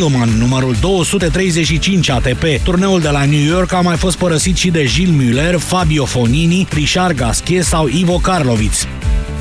Tillman, numărul 235 ATP. Turneul de la New York a mai fost părăsit și de Gilles Muller, Fabio Fonini, Richard Gasquet sau Ivo Karlovic.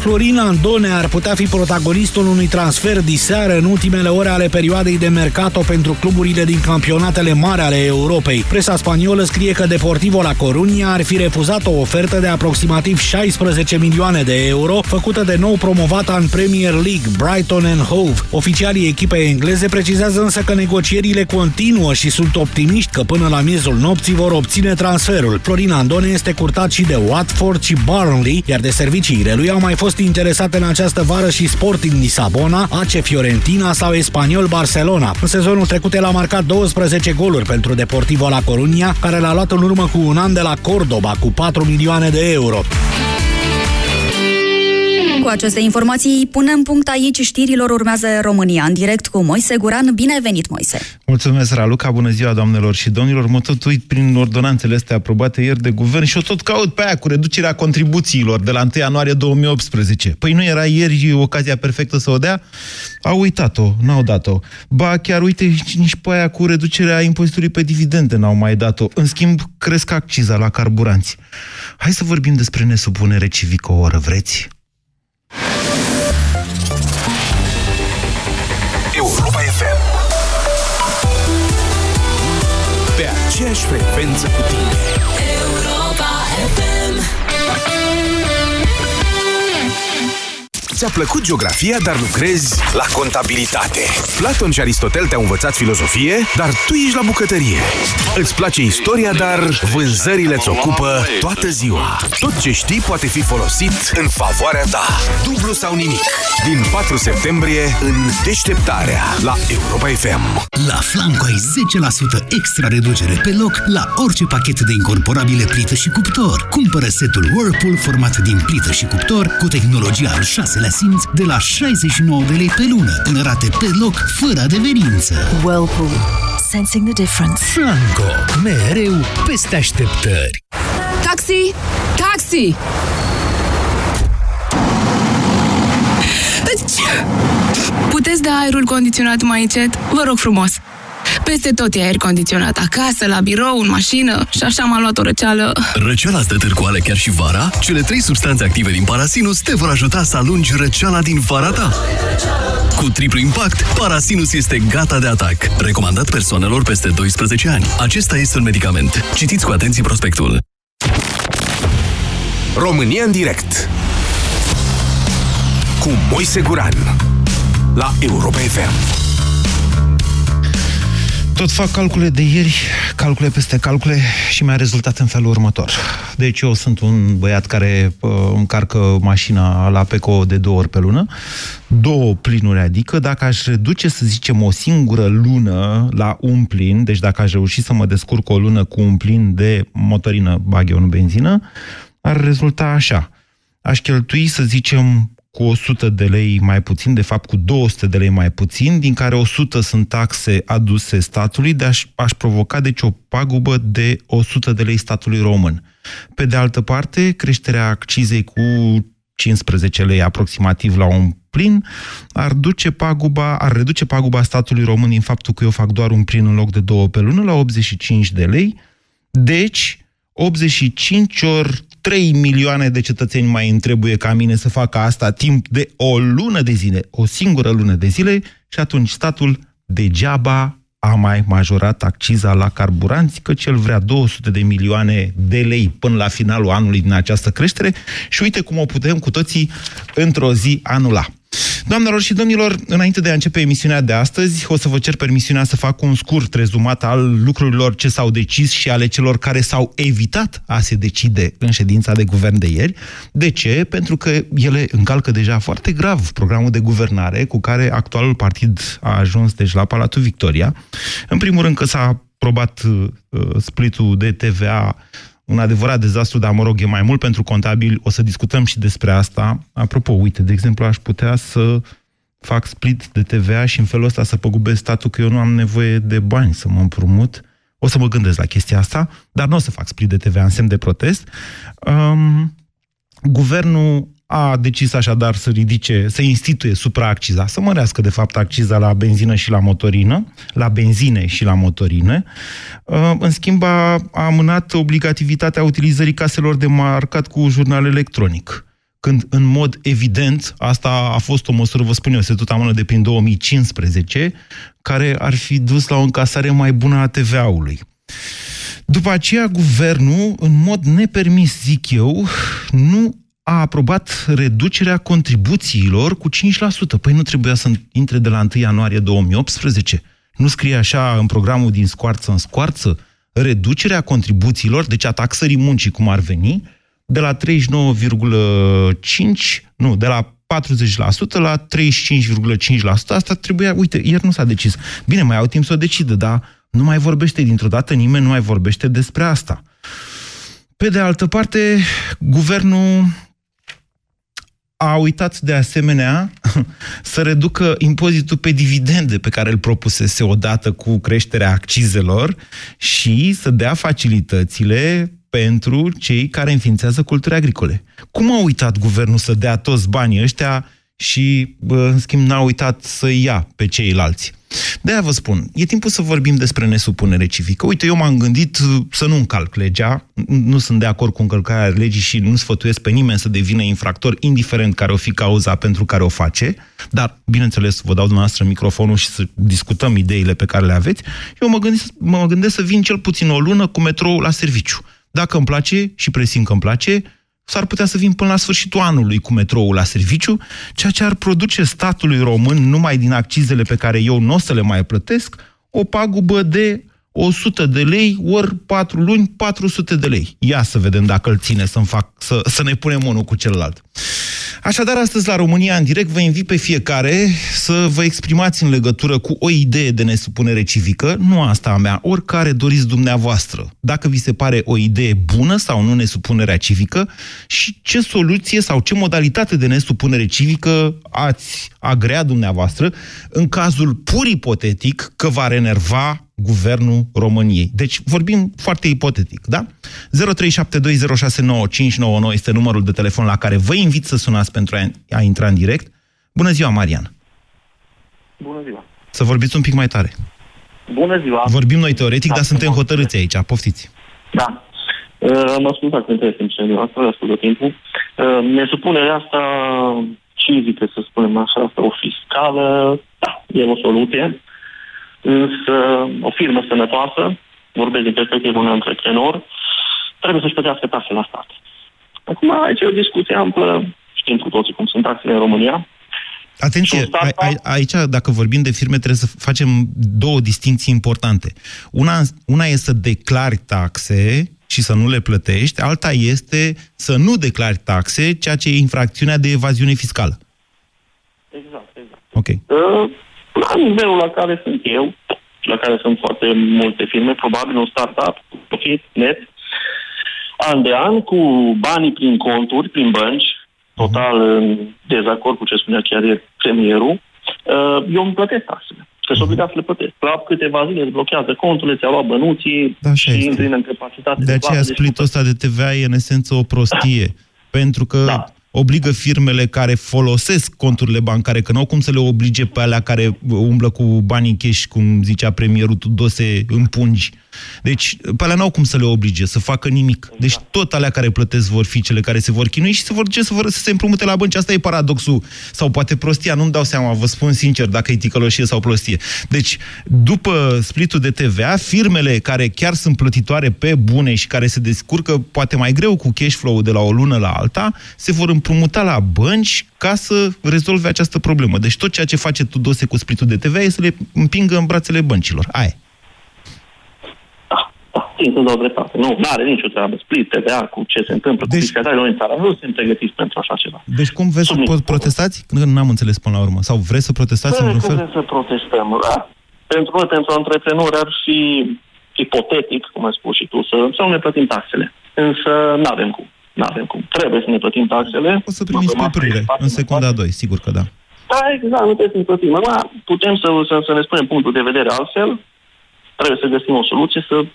Florin Andone ar putea fi protagonistul unui transfer diseară în ultimele ore ale perioadei de mercato pentru cluburile din campionatele mari ale Europei. Presa spaniolă scrie că Deportivo La Coruña ar fi refuzat o ofertă de aproximativ 16 milioane de euro făcută de nou promovata în Premier League, Brighton and Hove. Oficialii echipei engleze precizează însă că negocierile continuă și sunt optimiști că până la miezul nopții vor obține transferul. Florin Andone este curtat și de Watford și Burnley, iar de serviciile lui au mai fost fost interesate în această vară și Sporting Lisabona, AC Fiorentina sau Espanyol Barcelona. În sezonul trecut el a marcat 12 goluri pentru Deportivo La Coruña, care l-a luat în urmă cu un an de la Cordoba cu 4 milioane de euro. Cu aceste informații punem punct aici știrilor urmează România în direct cu Moise Guran. Bine venit, Moise! Mulțumesc, Raluca! Bună ziua, doamnelor și domnilor! Mă tot uit prin ordonanțele astea aprobate ieri de guvern și o tot caut pe aia cu reducerea contribuțiilor de la 1 ianuarie 2018. Păi nu era ieri ocazia perfectă să o dea? Au uitat-o, n-au dat-o. Ba, chiar uite, nici pe aia cu reducerea impozitului pe dividende n-au mai dat-o. În schimb, cresc acciza la carburanți. Hai să vorbim despre nesupunere civică o oră, vreți? Europa FM Pe aceeași frecvență cu tine. Europa FM Ți-a plăcut geografia, dar lucrezi la contabilitate. Platon și Aristotel te-au învățat filozofie, dar tu ești la bucătărie. Îți place istoria, dar vânzările îți ocupă toată ziua. Tot ce știi poate fi folosit în favoarea ta. Dublu sau nimic. Din 4 septembrie în Deșteptarea la Europa FM. La Flanco ai 10% extra reducere pe loc la orice pachet de incorporabile plită și cuptor. Cumpără setul Whirlpool format din plită și cuptor cu tehnologia al 6 la simț de la 69 de lei pe lună, în rate pe loc, fără adeverință. Whirlpool. Sensing the difference. Flanco. Mereu peste așteptări. Taxi! Taxi! Puteți da aerul condiționat mai încet? Vă rog frumos! Peste tot e aer condiționat, acasă, la birou, în mașină și așa m-a luat o răceală. Răceala stă târcoale chiar și vara? Cele trei substanțe active din Parasinus te vor ajuta să alungi răceala din vara ta. Cu triplu impact, Parasinus este gata de atac. Recomandat persoanelor peste 12 ani. Acesta este un medicament. Citiți cu atenție prospectul. România în direct cu Moise Guran la Europa FM. Tot fac calcule de ieri, calcule peste calcule și mi-a rezultat în felul următor. Deci eu sunt un băiat care uh, încarcă mașina la PECO de două ori pe lună, două plinuri, adică dacă aș reduce, să zicem, o singură lună la un plin, deci dacă aș reuși să mă descurc o lună cu un plin de motorină, bag eu în benzină, ar rezulta așa. Aș cheltui, să zicem, cu 100 de lei mai puțin, de fapt cu 200 de lei mai puțin, din care 100 sunt taxe aduse statului, de aș, aș provoca deci o pagubă de 100 de lei statului român. Pe de altă parte, creșterea accizei cu 15 lei aproximativ la un plin, ar, duce paguba, ar reduce paguba statului român din faptul că eu fac doar un plin în loc de două pe lună la 85 de lei. Deci, 85 ori 3 milioane de cetățeni mai îmi trebuie ca mine să facă asta timp de o lună de zile, o singură lună de zile, și atunci statul degeaba a mai majorat acciza la carburanți, că cel vrea 200 de milioane de lei până la finalul anului din această creștere și uite cum o putem cu toții într-o zi anula. Doamnelor și domnilor, înainte de a începe emisiunea de astăzi, o să vă cer permisiunea să fac un scurt rezumat al lucrurilor ce s-au decis și ale celor care s-au evitat a se decide în ședința de guvern de ieri. De ce? Pentru că ele încalcă deja foarte grav programul de guvernare cu care actualul partid a ajuns deci la Palatul Victoria. În primul rând că s-a aprobat uh, splitul de TVA un adevărat dezastru, dar mă rog, e mai mult pentru contabil, o să discutăm și despre asta. Apropo, uite, de exemplu, aș putea să fac split de TVA și în felul ăsta să păgubesc statul că eu nu am nevoie de bani să mă împrumut. O să mă gândesc la chestia asta, dar nu o să fac split de TVA în semn de protest. Um, guvernul a decis așadar să ridice, să instituie supraacciza, să mărească de fapt acciza la benzină și la motorină, la benzine și la motorină. Uh, în schimb, a amânat obligativitatea utilizării caselor de marcat cu jurnal electronic când în mod evident, asta a fost o măsură, vă spun eu, se tot amână de prin 2015, care ar fi dus la o încasare mai bună a TVA-ului. După aceea, guvernul, în mod nepermis, zic eu, nu a aprobat reducerea contribuțiilor cu 5%. Păi nu trebuia să intre de la 1 ianuarie 2018? Nu scrie așa în programul din scoarță în scoarță? Reducerea contribuțiilor, deci a taxării muncii, cum ar veni, de la 39,5, nu, de la 40% la 35,5%. Asta trebuia, uite, ieri nu s-a decis. Bine, mai au timp să o decidă, dar nu mai vorbește dintr-o dată, nimeni nu mai vorbește despre asta. Pe de altă parte, guvernul a uitat de asemenea să reducă impozitul pe dividende pe care îl propusese odată cu creșterea accizelor și să dea facilitățile pentru cei care înființează culturi agricole. Cum a uitat guvernul să dea toți banii ăștia și, în schimb, n-a uitat să ia pe ceilalți? De-aia vă spun, e timpul să vorbim despre nesupunere civică. Uite, eu m-am gândit să nu încalc legea, nu sunt de acord cu încălcarea legii și nu sfătuiesc pe nimeni să devină infractor, indiferent care o fi cauza pentru care o face, dar, bineînțeles, vă dau dumneavoastră microfonul și să discutăm ideile pe care le aveți. Eu mă gândesc, mă gândesc să vin cel puțin o lună cu metrou la serviciu. Dacă îmi place și presimt că îmi place, s-ar putea să vin până la sfârșitul anului cu metroul la serviciu, ceea ce ar produce statului român, numai din accizele pe care eu nu o să le mai plătesc, o pagubă de 100 de lei, ori 4 luni, 400 de lei. Ia să vedem dacă îl ține să, fac, să, să ne punem unul cu celălalt. Așadar, astăzi la România în direct vă invit pe fiecare să vă exprimați în legătură cu o idee de nesupunere civică, nu asta a mea, oricare doriți dumneavoastră. Dacă vi se pare o idee bună sau nu nesupunerea civică și ce soluție sau ce modalitate de nesupunere civică ați agrea dumneavoastră în cazul pur ipotetic că va renerva guvernul României. Deci vorbim foarte ipotetic, da? 0372069599 este numărul de telefon la care vă invit să sunați pentru a, a intra în direct. Bună ziua, Marian! Bună ziua! Să vorbiți un pic mai tare. Bună ziua! Vorbim noi teoretic, da, dar suntem hotărâți aici. Poftiți! Da. Uh, am ascultat cu interes emisiunea asta, ascult tot timpul. Uh, nesupunerea asta civică, să spunem așa, asta o fiscală, da, e o soluție. Însă o firmă sănătoasă, vorbesc din perspectivă un antreprenor, trebuie să-și plătească taxe la stat. Acum, aici e o discuție amplă, știm cu toții cum sunt taxele în România. Atenție, a, a, aici, dacă vorbim de firme, trebuie să facem două distinții importante. Una, una e să declari taxe și să nu le plătești, alta este să nu declari taxe, ceea ce e infracțiunea de evaziune fiscală. Exact, exact. Ok. Uh, la nivelul la care sunt eu, la care sunt foarte multe firme, probabil un startup cu profit net, an de an, cu banii prin conturi, prin bănci, total în dezacord cu ce spunea chiar ieri premierul, uh, eu îmi plătesc taxele. Că sunt obligat să le plătesc. La câteva zile îți blochează conturile, ți-au luat bănuții da, și intri în incapacitate. De aceea splitul ăsta de TVA e în esență o prostie. Pentru că da obligă firmele care folosesc conturile bancare, că nu au cum să le oblige pe alea care umblă cu banii cash, cum zicea premierul Tudose, în pungi. Deci, pe alea n-au cum să le oblige să facă nimic. Deci tot alea care plătesc vor fi cele care se vor chinui și se vor duce să, vor, să se împrumute la bănci. Asta e paradoxul. Sau poate prostia, nu-mi dau seama, vă spun sincer, dacă e ticăloșie sau prostie. Deci, după splitul de TVA, firmele care chiar sunt plătitoare pe bune și care se descurcă poate mai greu cu cash flow de la o lună la alta, se vor împrumuta la bănci ca să rezolve această problemă. Deci tot ceea ce face Tudose cu splitul de TVA e să le împingă în brațele băncilor. Aia țin să dau dreptate. Nu, nu are nicio treabă. Split TVA cu ce se întâmplă deci, cu fiscalitatea în țară. Nu sunt pregătiți pentru așa ceva. Deci cum vreți să protestați? Nu am înțeles până la urmă. Sau vreți să protestați în vreun fel? Vrem să protestăm, da. Pentru noi, pentru antreprenori, ar fi ipotetic, cum ai spus și tu, să, să nu ne plătim taxele. Însă nu avem cum. Nu avem cum. Trebuie să ne plătim taxele. O să primiți pe în secunda 2, sigur că da. Da, exact, nu trebuie să ne plătim. Acum putem să, să, să ne spunem punctul de vedere altfel, trebuie să găsim o soluție să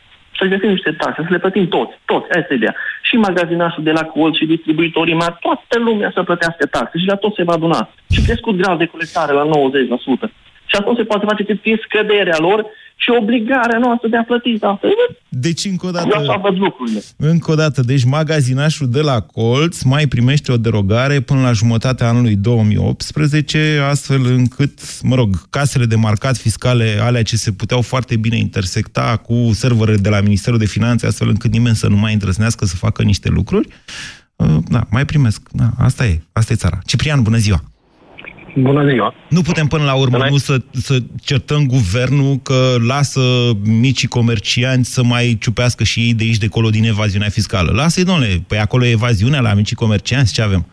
să găsim niște taxe, să le plătim toți, toți, asta e ideea. Și magazinașul de la colț și distribuitorii mari, toată lumea să plătească taxe și la tot se va aduna. Și crescut grad de colectare la 90%. Și atunci se poate face fie scăderea lor și obligarea noastră de a plăti asta. Deci, încă o dată, Eu așa văd lucrurile. încă o dată, deci magazinașul de la Colț mai primește o derogare până la jumătatea anului 2018, astfel încât, mă rog, casele de marcat fiscale, alea ce se puteau foarte bine intersecta cu serverele de la Ministerul de Finanțe, astfel încât nimeni să nu mai îndrăznească să facă niște lucruri, uh, da, mai primesc. Da, asta e, asta e țara. Ciprian, bună ziua! Bună ziua! Nu putem până la urmă nu să, să certăm guvernul că lasă micii comercianți să mai ciupească și ei de aici de acolo din evaziunea fiscală. Lasă-i, domnule, păi acolo e evaziunea la micii comercianți, ce avem?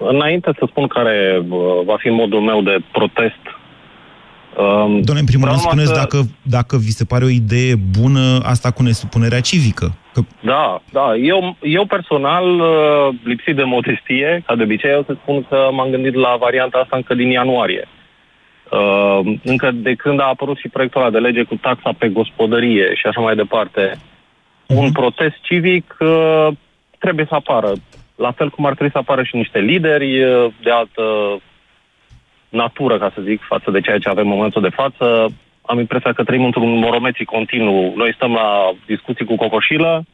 Înainte să spun care uh, va fi modul meu de protest, um, Doamne, în primul vreau rând, spuneți să- dacă, dacă vi se pare o idee bună asta cu nesupunerea civică. Că, Da, da. Eu, eu personal, uh, lipsit de modestie, ca de obicei, eu să spun că m-am gândit la varianta asta încă din ianuarie. Uh, încă de când a apărut și proiectul ăla de lege cu taxa pe gospodărie și așa mai departe, un protest civic uh, trebuie să apară. La fel cum ar trebui să apară și niște lideri uh, de altă natură, ca să zic, față de ceea ce avem în momentul de față. Am impresia că trăim într-un moromeții continuu. Noi stăm la discuții cu cocoșilă,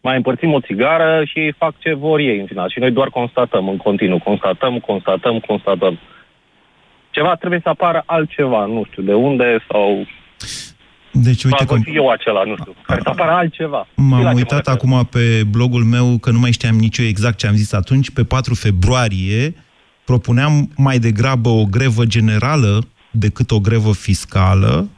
mai împărțim o țigară și ei fac ce vor ei în final. Și noi doar constatăm în continuu. Constatăm, constatăm, constatăm. Ceva trebuie să apară altceva, nu știu de unde sau... deci, uite Sau că voi fi eu acela, nu știu, care să apară altceva. Știi la m-am ce uitat mă refer? acum pe blogul meu, că nu mai știam nici eu exact ce am zis atunci, pe 4 februarie propuneam mai degrabă o grevă generală decât o grevă fiscală,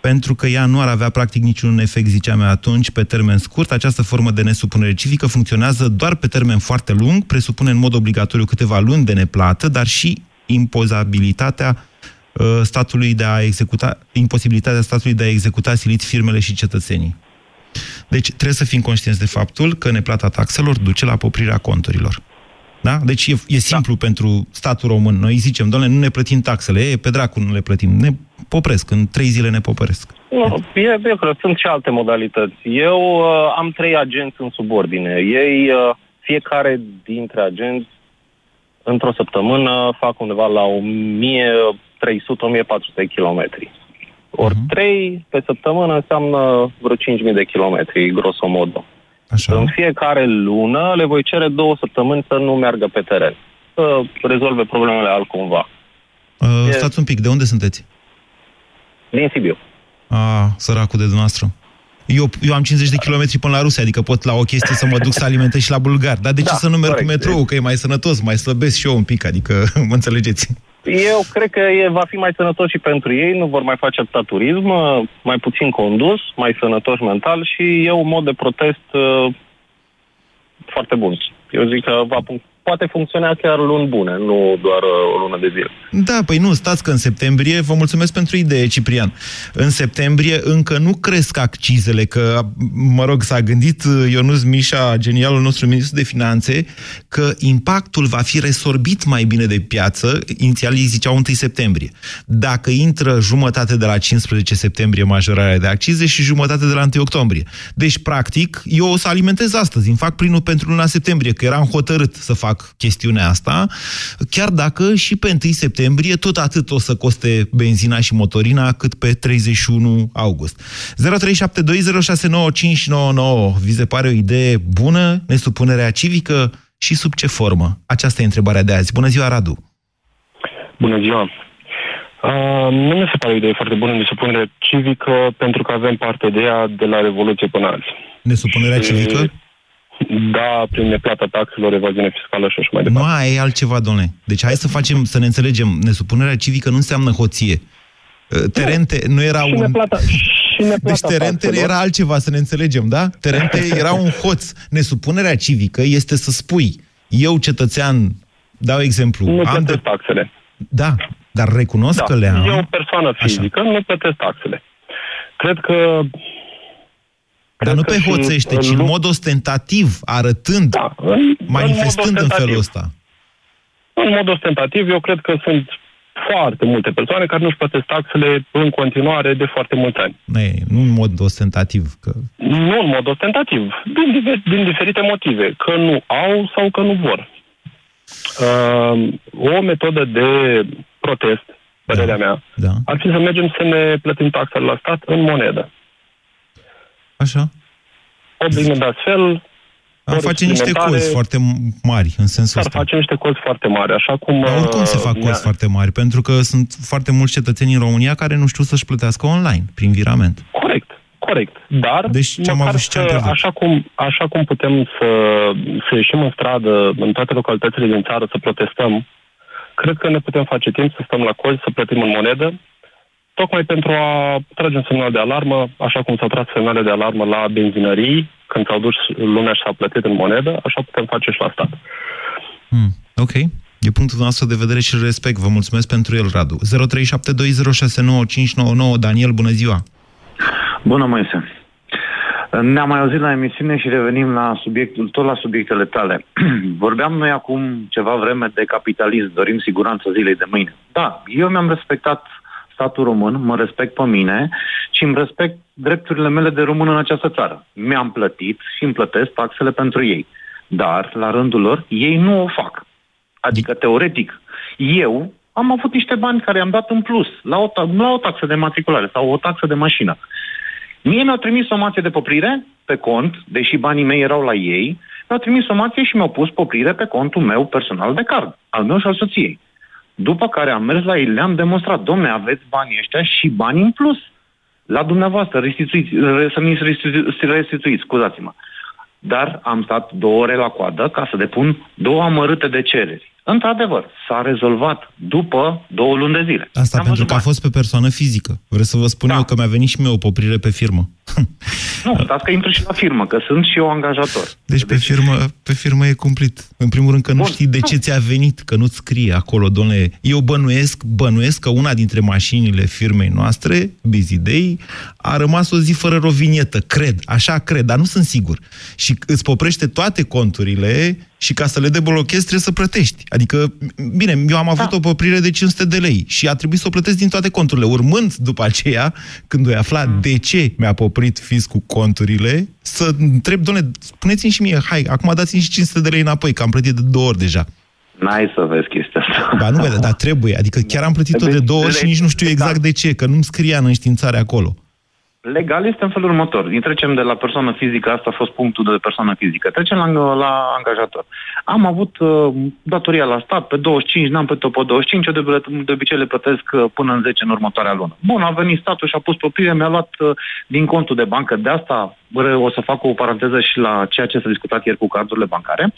pentru că ea nu ar avea practic niciun efect, ziceam eu atunci, pe termen scurt. Această formă de nesupunere civică funcționează doar pe termen foarte lung, presupune în mod obligatoriu câteva luni de neplată, dar și impozabilitatea uh, statului de a executa, imposibilitatea statului de a executa silit firmele și cetățenii. Deci trebuie să fim conștienți de faptul că neplata taxelor duce la poprirea conturilor. Da? Deci e, e simplu da. pentru statul român. Noi zicem, doamne, nu ne plătim taxele, e, pe dracu nu le plătim. Ne popresc, în trei zile ne popresc. Nu, e, e că sunt și alte modalități. Eu uh, am trei agenți în subordine. Ei, uh, fiecare dintre agenți, într-o săptămână, fac undeva la 1300-1400 kilometri. Ori Mhm. trei pe săptămână înseamnă vreo 5.000 de kilometri, grosomodo. Așa. În fiecare lună le voi cere două săptămâni să nu meargă pe teren. Să rezolve problemele altcumva. Uh, E- stați un pic, de unde sunteți? Din Sibiu. A, săracul de dumneavoastră. Eu, eu am 50 de kilometri până la Rusia, adică pot la o chestie să mă duc să alimentez și la bulgar. Dar de ce Da, să nu merg corect. cu metrou? Că e mai sănătos, mai slăbesc și eu un pic, adică mă înțelegeți. Eu cred că e, va fi mai sănătos și pentru ei, nu vor mai face atâta turism, uh, mai puțin condus, mai sănătos mental și e un mod de protest uh, foarte bun. Eu zic că va, fun- poate funcționa chiar luni bune, nu doar uh, o lună de zile. Da, păi nu, stați că în septembrie, vă mulțumesc pentru idee, Ciprian, în septembrie încă nu cresc accizele, că, mă rog, s-a gândit uh, Ionuț Mișa, genialul nostru ministru de finanțe, că impactul va fi resorbit mai bine de piață, inițial ei ziceau 1 septembrie. Dacă intră jumătate de la 15 septembrie majorarea de accize și jumătate de la 1 octombrie. Deci, practic, eu o să alimentez astăzi, îmi fac plinul pentru luna septembrie, că eram hotărât să fac chestiunea asta, chiar dacă și pe 1 septembrie tot atât o să coste benzina și motorina cât pe 31 august. 0372069599 Vi se pare o idee bună, nesupunerea civică și sub ce formă? Aceasta e întrebarea de azi. Bună ziua, Radu! Bună ziua! Uh, nu mi se pare o idee foarte bună de supunere civică pentru că avem parte de ea de la Revoluție până azi. Nesupunerea civică? Da, prin neplata taxelor, evaziune fiscală și așa mai Nu, departe. aia e altceva, domnule. Deci hai să facem, să ne înțelegem. Nesupunerea civică nu înseamnă hoție. Terente nu era și un... neplata, și neplata Deci Terente taxelor. era altceva, să ne înțelegem, da? Terente era un hoț. Nesupunerea civică este să spui, eu cetățean, dau exemplu, Nu am plătesc de... taxele. Da, dar recunosc Da, că le am. eu, persoană fizică, nu plătesc taxele. Cred că... Dar nu cred pe că și hoțește, în ci în lu- mod ostentativ, arătând, Da, în, manifestând în, mod în felul ostentativ. ăsta. În mod ostentativ, eu cred că sunt foarte multe persoane care nu-și plătesc taxele în continuare de foarte mulți ani. Nu în mod ostentativ. Că... Nu în mod ostentativ, din, din diferite motive. Că nu au sau că nu vor. Uh, o metodă de protest, părerea da. mea, da. ar fi să mergem să ne plătim taxele la stat în monedă. Așa. Obligând astfel ar face niște cozi foarte mari, în sensul ar ăsta. face niște cozi foarte mari, așa cum... Dar oricum se fac uh, cozi foarte mari, pentru că sunt foarte mulți cetățeni în România care nu știu să-și plătească online, prin virament. Corect, corect. Dar, deci, ce am avut și ce am că, așa, cum, așa cum putem să, să ieșim în stradă în toate localitățile din țară să protestăm, cred că ne putem face timp să stăm la cozi, să plătim în monedă, tocmai pentru a trage un semnal de alarmă, așa cum s-au tras semnale de alarmă la benzinării, când s-au dus lumea și s-a plătit în monedă, așa putem face și la stat. Hmm, ok. E punctul nostru de vedere și respect. Vă mulțumesc pentru el, Radu. 0372069599. Daniel, bună ziua! Bună, Moise! Ne-am mai auzit la emisiune și revenim la subiectul, tot la subiectele tale. Vorbeam noi acum ceva vreme de capitalism, dorim siguranță zilei de mâine. Da, eu mi-am respectat statul român, mă respect pe mine și îmi respect drepturile mele de român în această țară. Mi-am plătit și îmi plătesc taxele pentru ei. Dar, la rândul lor, ei nu o fac. Adică, teoretic, eu am avut niște bani care i-am dat în plus la o, la o taxă de matriculare sau o taxă de mașină. Mie mi-au trimis somație de poprire pe cont, deși banii mei erau la ei, mi-au trimis somație și mi-au pus poprire pe contul meu personal de card, al meu și al soției. După care am mers la ei, le-am demonstrat, domne, aveți banii ăștia și bani în plus. La dumneavoastră, restituiți, să mi restituiți, restituiți, scuzați-mă. Dar am stat două ore la coadă ca să depun două amărâte de cereri. Într-adevăr, s-a rezolvat după două luni de zile. Asta Am pentru că a fost pe persoană fizică. Vreau să vă spun da. eu că mi-a venit și mie o poprire pe firmă. nu, stați că intru și la firmă, că sunt și eu angajator. Deci, pe, firmă, pe firmă e cumplit. În primul rând că nu Bun. știi de ce ți-a venit, că nu-ți scrie acolo, domnule. Eu bănuiesc, bănuiesc că una dintre mașinile firmei noastre, Busy Day, a rămas o zi fără rovinietă. Cred, așa cred, dar nu sunt sigur. Și îți poprește toate conturile și ca să le deblochezi trebuie să plătești. Adică, bine, eu am avut da. o poprire de 500 de lei și a trebuit să o plătesc din toate conturile. Urmând după aceea, când o afla mm. de ce mi-a poprit fiscul conturile, să întreb, doamne, spuneți-mi și mie, hai, acum dați-mi și 500 de lei înapoi, că am plătit de două ori deja. N-ai să vezi chestia asta. Ba nu, dar trebuie. Adică chiar am plătit-o de două ori și nici nu știu exact de ce, că nu-mi scria în înștiințare acolo. Legal este în felul următor. Trecem de la persoană fizică, asta a fost punctul de persoană fizică. Trecem la, la angajator. Am avut uh, datoria la stat pe 25, n-am plătit-o pe 25, eu de, de obicei le plătesc uh, până în 10 în următoarea lună. Bun, a venit statul și a pus proprie, mi-a luat uh, din contul de bancă. De asta o să fac o paranteză și la ceea ce s-a discutat ieri cu cardurile bancare.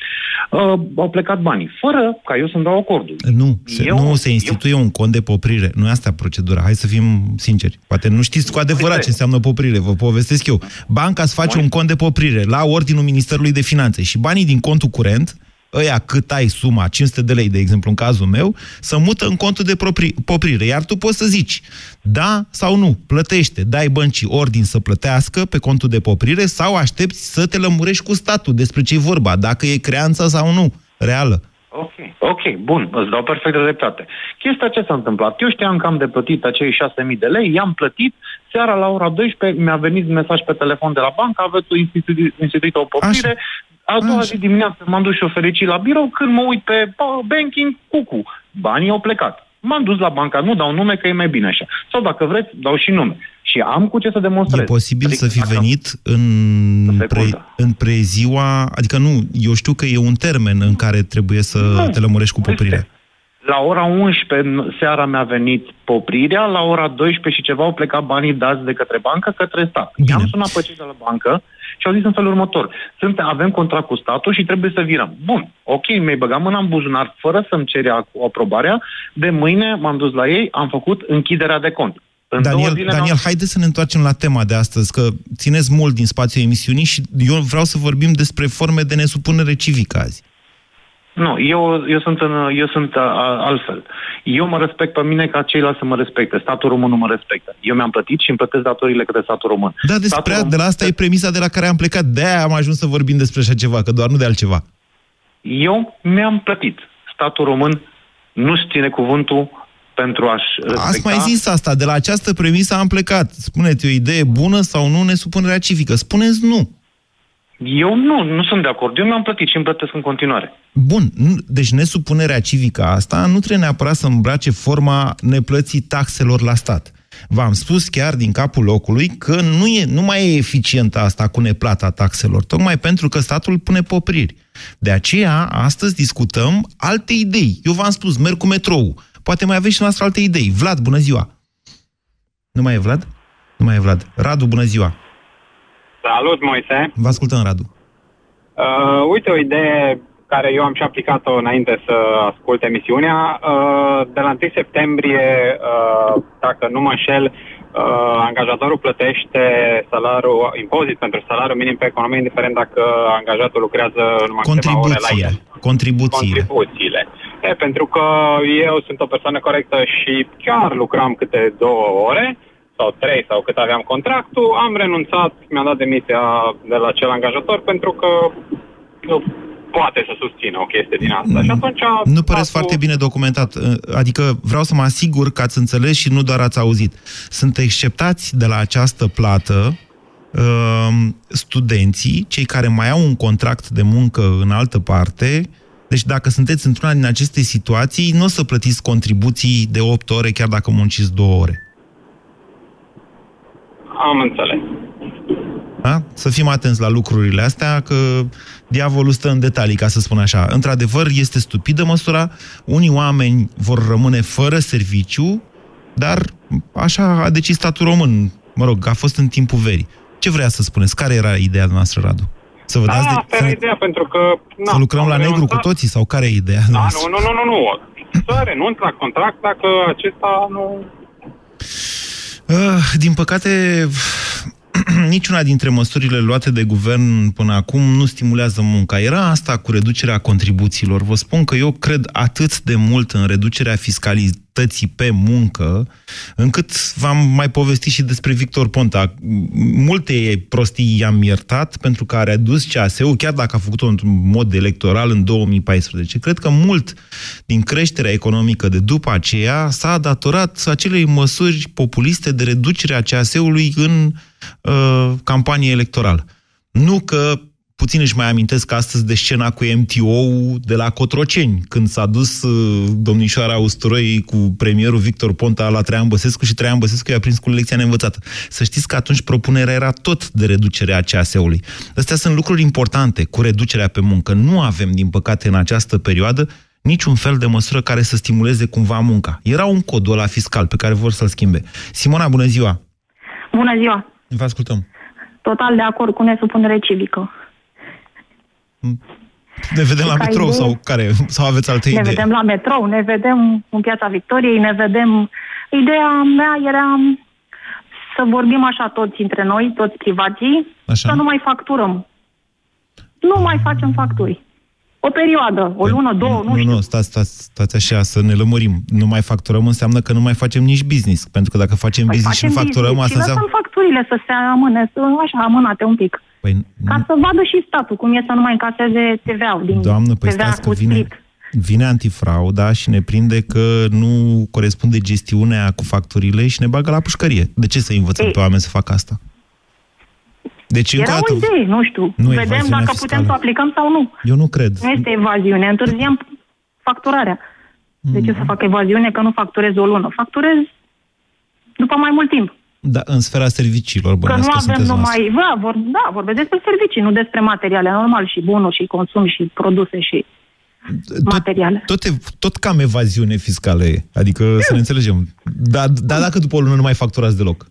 Uh, au plecat banii, fără ca eu să-mi dau acordul. Nu, se, eu, nu se instituie eu... un cont de poprire. Nu e asta procedura. Hai să fim sinceri. Poate nu știți cu adevărat ce înseamnă poprire. Vă povestesc eu. Banca îți face un cont de poprire la ordinul Ministerului de Finanțe și banii din contul curent ăia cât ai suma, 500 de lei, de exemplu, în cazul meu, să mută în contul de poprire. Iar tu poți să zici, da sau nu, plătește, dai băncii ordin să plătească pe contul de poprire sau aștepți să te lămurești cu statul despre ce e vorba, dacă e creanța sau nu, reală. Ok, ok, bun, îți dau perfect dreptate. Chestia ce s-a întâmplat? Eu știam că am de plătit acei 6.000 de lei, i-am plătit, seara la ora 12 mi-a venit mesaj pe telefon de la bancă, aveți instituit, instituit o poprire, a doua zi dimineață m-am dus și o fericit la birou, când mă uit pe banking, cucu, banii au plecat. M-am dus la banca, nu dau nume că e mai bine așa. Sau dacă vreți, dau și nume. Și am cu ce să demonstrez. E posibil adică, să fi venit în, pre, în preziua, adică nu, eu știu că e un termen în care trebuie să nu, te lămurești cu poprirea. La ora 11 seara mi-a venit poprirea, la ora 12 și ceva au plecat banii dați de către bancă către stat. Bine. I-am sunat pe cei de la bancă și au zis în felul următor. Sunt, avem contract cu statul și trebuie să virăm. Bun, ok, mi-ai băgat mâna în buzunar fără să-mi cere aprobarea. De mâine m-am dus la ei, am făcut închiderea de cont. În Daniel, Daniel haideți să ne întoarcem la tema de astăzi, că țineți mult din spațiul emisiunii și eu vreau să vorbim despre forme de nesupunere civică azi. Nu, eu, eu sunt, în, eu sunt a, altfel. Eu mă respect pe mine ca ceilalți să mă respecte. Statul român nu mă respectă. Eu mi-am plătit și îmi plătesc datorile către statul român. Da, despre statul român... de la asta e premisa de la care am plecat. De-aia am ajuns să vorbim despre așa ceva, că doar nu de altceva. Eu mi-am plătit. Statul român nu ține cuvântul pentru a-și respecta... Ați mai zis asta, de la această premisă am plecat. Spuneți, o idee bună sau nu nesupunerea civică? Spuneți nu. Eu nu, nu sunt de acord. Eu mi-am plătit și îmi plătesc în continuare. Bun, nu- deci nesupunerea civică asta nu trebuie neapărat să îmbrace forma neplății taxelor la stat. V-am spus chiar din capul locului că nu, e, nu mai e eficientă asta cu neplata taxelor, tocmai pentru că statul pune popriri. De aceea, astăzi discutăm alte idei. Eu v-am spus, merg cu metrou. Poate mai aveți și noastră alte idei. Vlad, bună ziua! Nu mai e Vlad? Nu mai e Vlad. Radu, bună ziua! Salut, Moise! Vă ascultăm, Radu. Uh, uite o idee care eu am și aplicat-o înainte să ascult emisiunea. Uh, de la 1 septembrie, uh, dacă nu mă înșel, uh, angajatorul plătește salariul, impozit pentru salariul minim pe economie, indiferent dacă angajatul lucrează numai câteva ore la el. Contribuțiile. Contribuțiile. Contribuțiile. E, pentru că eu sunt o persoană corectă și chiar lucram câte două ore sau trei sau cât aveam contractul, am renunțat, mi-am dat demisia de la acel angajator pentru că nu poate să susțină o chestie din asta. Și atunci... Nu păreți foarte bine documentat. Adică vreau să mă asigur că ați înțeles și nu doar ați auzit. Sunt exceptați de la această plată um, studenții, cei care mai au un contract de muncă în altă parte. Deci dacă sunteți într-una din aceste situații, nu o să plătiți contribuții de 8 ore chiar dacă munciți 2 ore. Am înțeles. Da? Să fim atenți la lucrurile astea, că diavolul stă în detalii, ca să spun așa. Într-adevăr, este stupidă măsura. Unii oameni vor rămâne fără serviciu, dar așa a decis statul român. Mă rog, a fost în timpul verii. Ce vrea să spuneți? Care era ideea noastră, Radu? Să vă Da, dați de... asta era ideea, pentru că... Na, Să lucrăm am la negru cu renunțat. toții? Sau care e ideea Da, noastră? nu, nu, nu, nu, nu. Să renunț la contract dacă acesta nu... Uh, din păcate, niciuna dintre măsurile luate de guvern până acum nu stimulează munca. Era asta cu reducerea contribuțiilor. Vă spun că eu cred atât de mult în reducerea fiscalității pe muncă, încât v-am mai povestit și despre Victor Ponta. Multe prostii i-am iertat pentru că a redus CAS-ul, chiar dacă a făcut-o într-un mod electoral în 2014. Cred că mult din creșterea economică de după aceea s-a datorat acelei măsuri populiste de reducere a CAS-ului în uh, campanie electorală. Nu că puțin își mai amintesc astăzi de scena cu MTO de la Cotroceni, când s-a dus uh, domnișoara Usturoi cu premierul Victor Ponta la Traian Băsescu și Traian Băsescu i-a prins cu lecția neînvățată. Să știți că atunci propunerea era tot de reducerea CAS-ului. Astea sunt lucruri importante cu reducerea pe muncă. Nu avem, din păcate, în această perioadă niciun fel de măsură care să stimuleze cumva munca. Era un cod la fiscal pe care vor să-l schimbe. Simona, bună ziua! Bună ziua! Vă ascultăm. Total de acord cu nesupunere civică. Ne vedem la Ca metrou idee- sau care? Sau aveți alte ne idei? vedem la metrou, ne vedem în Piața Victoriei, ne vedem... Ideea mea era să vorbim așa toți între noi, toți privații, Așa. să nu mai facturăm. Nu mai facem facturi. O perioadă, o lună, două, nu nu, știu. nu, stați, stați, stați așa, să ne lămurim. Nu mai facturăm înseamnă că nu mai facem nici business. Pentru că dacă facem Păi business și nu facem facturăm, business asta și înseamnă... lăsăm facturile să se amâne, să, așa, amânate un pic. Păi, Ca să vadă și statul cum e să nu mai încaseze TVA-ul din doamnă, păi TVA stați că cu vine, split. vine antifrauda și ne prinde că nu corespunde gestiunea cu facturile și ne bagă la pușcărie. De ce să învățăm Ei. pe oameni să facă asta? Deci, încă Era o dată, o idee, nu știu. Nu, Vedem evaziunea dacă fiscală. putem să o aplicăm sau nu. eu nu cred. Nu este evaziune, întârziem facturarea. De ce Mm. să fac evaziune că nu facturez o lună? Facturez după mai mult timp. Da, în sfera serviciilor, Că bănuiesc nu că avem sunteți noastră. numai... Da, vor, da, vorbesc despre servicii, nu despre materiale, normal, și bunuri, și consum, și produse, și materiale. Tot, ev- tot cam evaziune fiscală e. Adică să ne înțelegem. Dar da, dacă după o lună nu mai facturați deloc?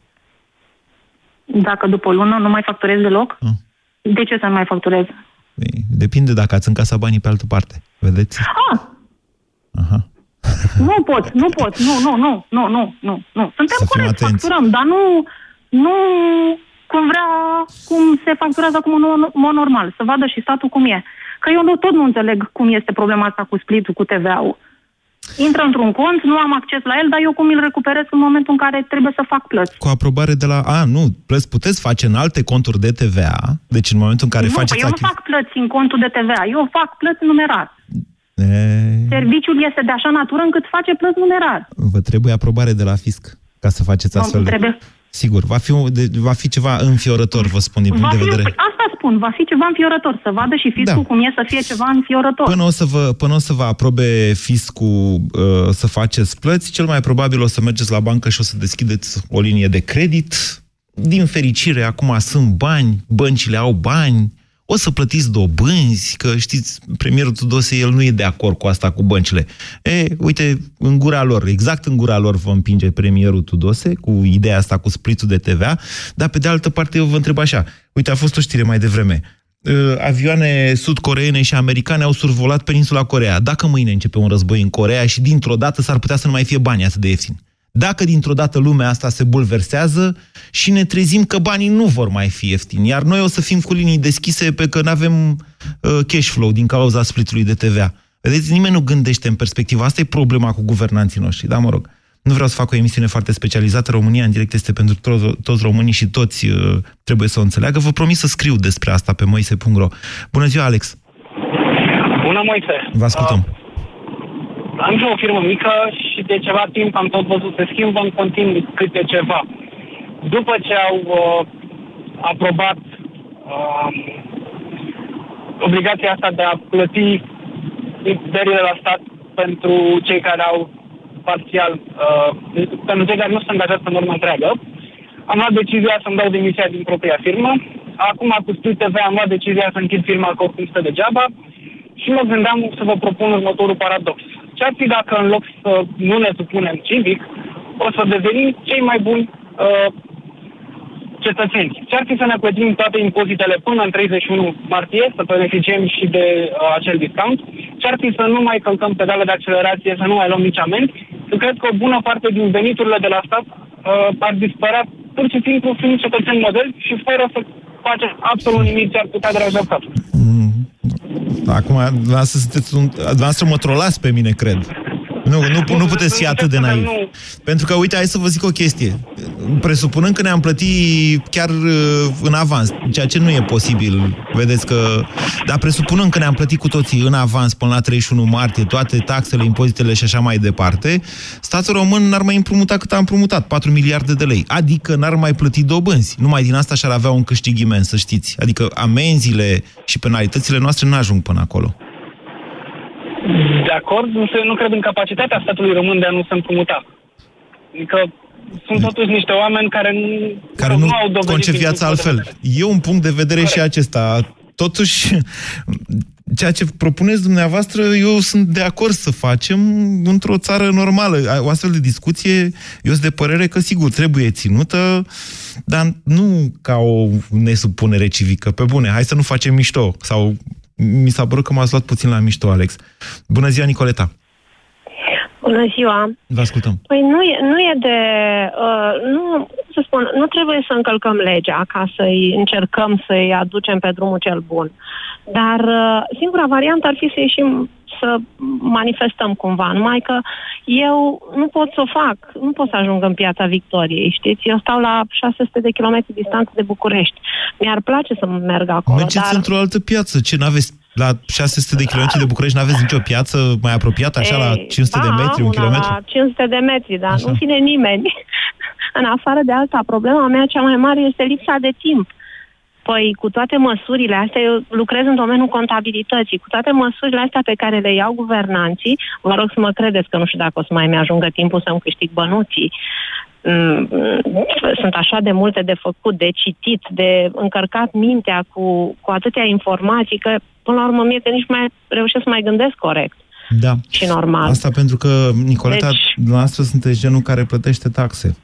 Dacă după o lună nu mai facturez deloc, Ah. de ce să nu mai facturez? Păi, Depinde dacă ați încasat banii pe altă parte. Vedeți? Ah, Aha. Nu pot, nu pot, nu, nu, nu, nu, nu, nu, nu. Suntem Să fim corect, atenți. facturăm, dar nu, nu cum vrea, cum se facturează acum în mod normal, să vadă și statul cum e. Că eu nu, tot nu înțeleg cum este problema asta cu splitul, cu TVA-ul. Intră într-un cont, nu am acces la el, dar eu cum îl recuperez în momentul în care trebuie să fac plăți? Cu aprobare de la... A, nu, plăți puteți face în alte conturi de TVA, deci în momentul în care nu, faceți păi eu nu achizi- fac plăți în contul de TVA, eu fac plăți numerar. E, Serviciul este de așa natură încât face plăți numerar. vă trebuie aprobare de la fisc ca să faceți astfel de... Trebuie. Sigur, va fi, un- de, va fi ceva înfiorător, vă spun, din punct Va de fi, vedere... asta spun, va fi ceva înfiorător, să vadă și fiscul Da. cum e să fie ceva înfiorător. Până o să vă, până o să vă aprobe fiscul uh, să faceți plăți, cel mai probabil o să mergeți la bancă și o să deschideți o linie de credit. Din fericire, acum sunt bani, băncile au bani, o să plătiți dobânzi, că știți, premierul Tudose, el nu e de acord cu asta cu băncile. E, uite, în gura lor, exact în gura lor vă împinge premierul Tudose cu ideea asta cu splitul de TVA, dar pe de altă parte eu vă întreb așa, uite, a fost o știre mai devreme, uh, avioane sud-coreene și americane au survolat peninsula Corea. Dacă mâine începe un război în Corea și dintr-o dată s-ar putea să nu mai fie bani atât de ieftini. Dacă dintr-o dată lumea asta se bulversează și ne trezim că banii nu vor mai fi ieftini, iar noi o să fim cu linii deschise pe că nu avem uh, cash flow din cauza splitului de TVA. Vedeți, nimeni nu gândește în perspectiva. Asta e problema cu guvernanții noștri, da, mă rog. Nu vreau să fac o emisiune foarte specializată. România în direct este pentru to- toți românii și toți uh, trebuie să o înțeleagă. Vă promit să scriu despre asta pe moise.ro. Bună ziua, Alex! Bună, Moise. Vă ascultăm. Uh, am și o firmă mică și de ceva timp am tot văzut se schimbă în continuu câte ceva. După ce au uh, aprobat uh, obligația asta de a plăti dările la stat pentru cei care au parțial, uh, pentru cei care nu sunt angajați în urmă întreagă, am luat decizia să-mi dau demisia din propria firmă. Acum, cu Split TV, am luat decizia să închid firma că oricum stă degeaba și mă gândeam să vă propun următorul paradox. Ce-ar fi dacă în loc să nu ne supunem civic, o să devenim cei mai buni uh, cetățeni? Ce-ar fi să ne plătim toate impozitele până în 31 martie, să beneficiem și de uh, acel discount? Ce-ar fi să nu mai călcăm pedale de accelerație, să nu mai luăm nici amenzi? Eu cred că o bună parte din veniturile de la stat uh, ar dispărea pur și simplu fiind cetățeni model și fără să facem absolut nimic ce ar putea deranja statul. Acum, dumneavoastră, sunteți un, dumneavoastră mă trolați pe mine, cred. Nu, nu, nu puteți fi atât de naiv. Pentru că, uite, hai să vă zic o chestie. Presupunând că ne-am plătit chiar uh, în avans, ceea ce nu e posibil, vedeți că... Dar presupunând că ne-am plătit cu toții în avans până la 31 martie toate taxele, impozitele și așa mai departe, statul român n-ar mai împrumuta cât a împrumutat, 4 miliarde de lei. Adică n-ar mai plăti dobânzi. Numai din asta și-ar avea un câștig imens, să știți. Adică amenziile și penalitățile noastre nu ajung până acolo. De acord, însă eu nu cred în capacitatea statului român de a nu se împrumuta. Adică sunt totuși niște oameni care nu, care nu, au dovedit concep din viața punctul de altfel. E un punct de vedere și acesta. Totuși, ceea ce propuneți dumneavoastră, eu sunt de acord să facem într-o țară normală. O astfel de discuție, eu sunt de părere că, sigur, trebuie ținută, dar nu ca o nesupunere civică. Pe bune, hai să nu facem mișto. Sau mi s-a părut că m-ați luat puțin la mișto, Alex. Bună ziua, Nicoleta! Bună ziua! Vă ascultăm. Păi nu e, nu e de... Uh, nu, să spun, nu trebuie să încălcăm legea ca să-i încercăm să-i aducem pe drumul cel bun. Dar uh, singura variantă ar fi să ieșim să manifestăm cumva, numai că eu nu pot să o fac, nu pot să ajung în piața Victoriei, știți? Eu stau la 600 de kilometri distanță de București. Mi-ar place să merg acolo, Mergeți dar... într-o altă piață. Ce, n-aveți la 600 de kilometri de București, n-aveți nicio piață mai apropiată, așa, la 500 de ba, metri, un una kilometru? la 500 de metri, dar nu vine nimeni. în afară de asta, problema mea cea mai mare este lipsa de timp. Păi, cu toate măsurile astea, eu lucrez în domeniul contabilității, cu toate măsurile astea pe care le iau guvernanții, vă rog să mă credeți că nu știu dacă o să mai mi-ajungă timpul să-mi câștig bănuții. Mm, Sunt așa de multe de făcut, de citit, de încărcat mintea cu, cu atâtea informații, că până la urmă mie că nici mai reușesc să mai gândesc corect Da. și normal. Asta pentru că, Nicoleta, Deci- dumneavoastră sunteți genul care plătește taxe.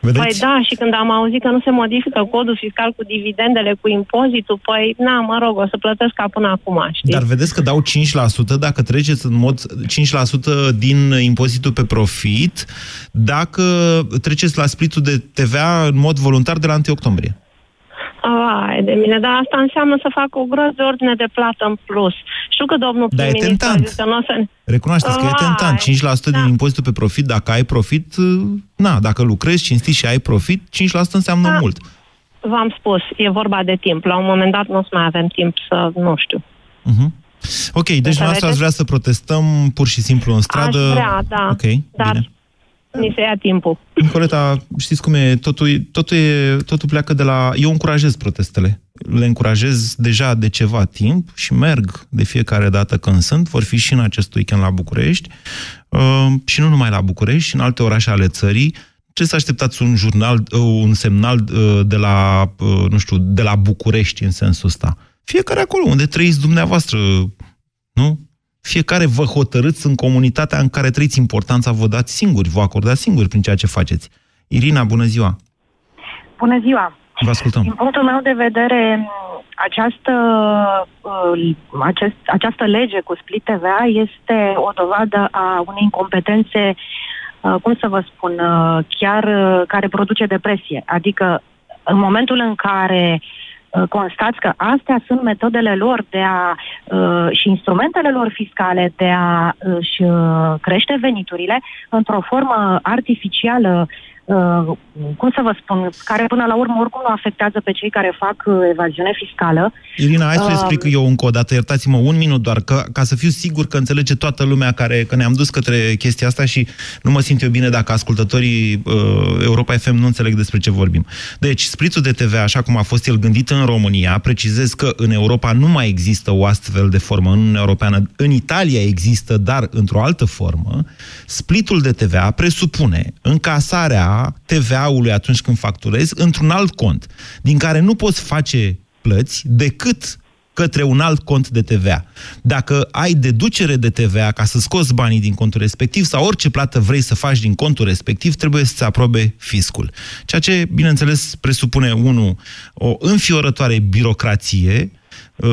Vedeți? Păi da, și când am auzit că nu se modifică codul fiscal cu dividendele, cu impozitul, păi, na, mă rog, o să plătesc ca până acum, știi? Dar vedeți că dau 5% dacă treceți în mod 5% din impozitul pe profit, dacă treceți la splitul de TVA în mod voluntar de la 1 octombrie. Ai de mine, dar asta înseamnă să fac o groază de ordine de plată în plus. Știu că domnul Dar e prim-ministru a tentant. zis că nu o să... Recunoașteți că e Vai, tentant. 5% din impozitul pe profit, dacă ai profit, na, dacă lucrezi cinstit și ai profit, 5% înseamnă Da. mult. V-am spus, e vorba de timp. La un moment dat nu o să mai avem timp să, nu știu. Uh-huh. Ok, deci dumneavoastră ați vrea să protestăm pur și simplu în stradă. Aș vrea, da. Ok, Dar bine. Ni se ia timpul. Nicoleta, știți cum e? Totul, totul, e, totul pleacă de la... Eu încurajez protestele. Le încurajez deja de ceva timp și merg de fiecare dată când sunt. Vor fi și în acest weekend la București. Uh, și nu numai la București, și în alte orașe ale țării. Ce să așteptați un jurnal, uh, un semnal uh, de la, uh, nu știu, de la București în sensul ăsta? Fiecare acolo unde trăiți dumneavoastră, nu? Fiecare vă hotărâți în comunitatea în care trăiți importanța, vă dați singuri, vă acordați singuri prin ceea ce faceți. Irina, bună ziua! Bună ziua! Vă ascultăm. Din punctul meu de vedere, această, uh, acest, această lege cu split TVA este o dovadă a unei incompetențe, uh, cum să vă spun, uh, chiar uh, care produce depresie. Adică, în momentul în care uh, constați că astea sunt metodele lor de a uh, și instrumentele lor fiscale de a își uh, crește veniturile într-o formă artificială uh, cum să vă spun, care până la urmă oricum nu afectează pe cei care fac uh, evaziune fiscală. Irina, hai să Um, explic eu încă o dată, iertați-mă un minut doar, că, ca să fiu sigur că înțelege toată lumea care, că ne-am dus către chestia asta și nu mă simt eu bine dacă ascultătorii uh, Europa FM nu înțeleg despre ce vorbim. Deci, splitul de TVA, așa cum a fost el gândit în România, precizez că în Europa nu mai există o astfel de formă în Uniunea Europeană. În Italia există, dar într-o altă formă. Splitul de TVA presupune încasarea TVA-ului atunci când facturezi într-un alt cont, din care nu poți face plăți decât către un alt cont de TVA. Dacă ai deducere de TVA ca să scoți banii din contul respectiv sau orice plată vrei să faci din contul respectiv, trebuie să-ți aprobe fiscul. Ceea ce, bineînțeles, presupune, unu, o înfiorătoare birocrație, uh,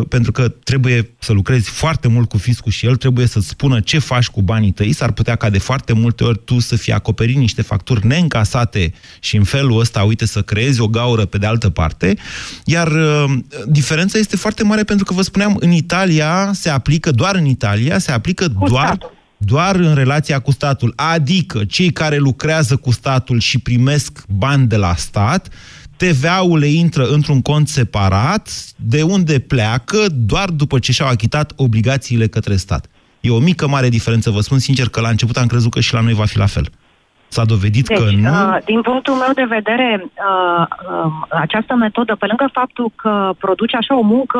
pentru că trebuie să lucrezi foarte mult cu fiscul și el trebuie să-ți spună ce faci cu banii tăi. S-ar putea ca de foarte multe ori tu să fii acoperit niște facturi neîncasate și în felul ăsta, uite, să creezi o gaură pe de altă parte. Iar uh, diferența este foarte mare pentru că, vă spuneam, în Italia se aplică, doar în Italia, se aplică doar doar în relația cu statul. Adică cei care lucrează cu statul și primesc bani de la stat, TVA-ul le intră într-un cont separat, de unde pleacă doar după ce și-au achitat obligațiile către stat. E o mică, mare diferență, vă spun sincer că la început am crezut că și la noi va fi la fel. S-a dovedit Deci, că nu. uh, din punctul meu de vedere, uh, uh, această metodă, pe lângă faptul că produce așa o muncă,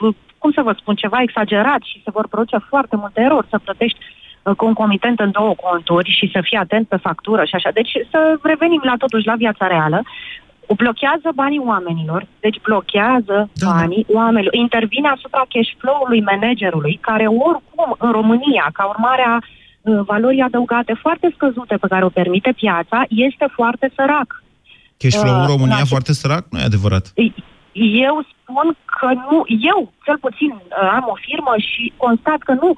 uh, cum să vă spun, ceva exagerat și se vor produce foarte multe erori, să plătești uh, concomitent în două conturi și să fii atent pe factură și așa. Deci să revenim la totuși la viața reală. Blochează banii oamenilor, deci blochează da. banii oamenilor. Intervine asupra cash flow-ului managerului, care oricum în România, ca urmare a uh, valorii adăugate foarte scăzute pe care o permite piața, este foarte sărac. Cash flow în Uh, România în acest- foarte sărac? Nu e adevărat. Eu spun că nu, eu cel puțin uh, am o firmă și constat că nu,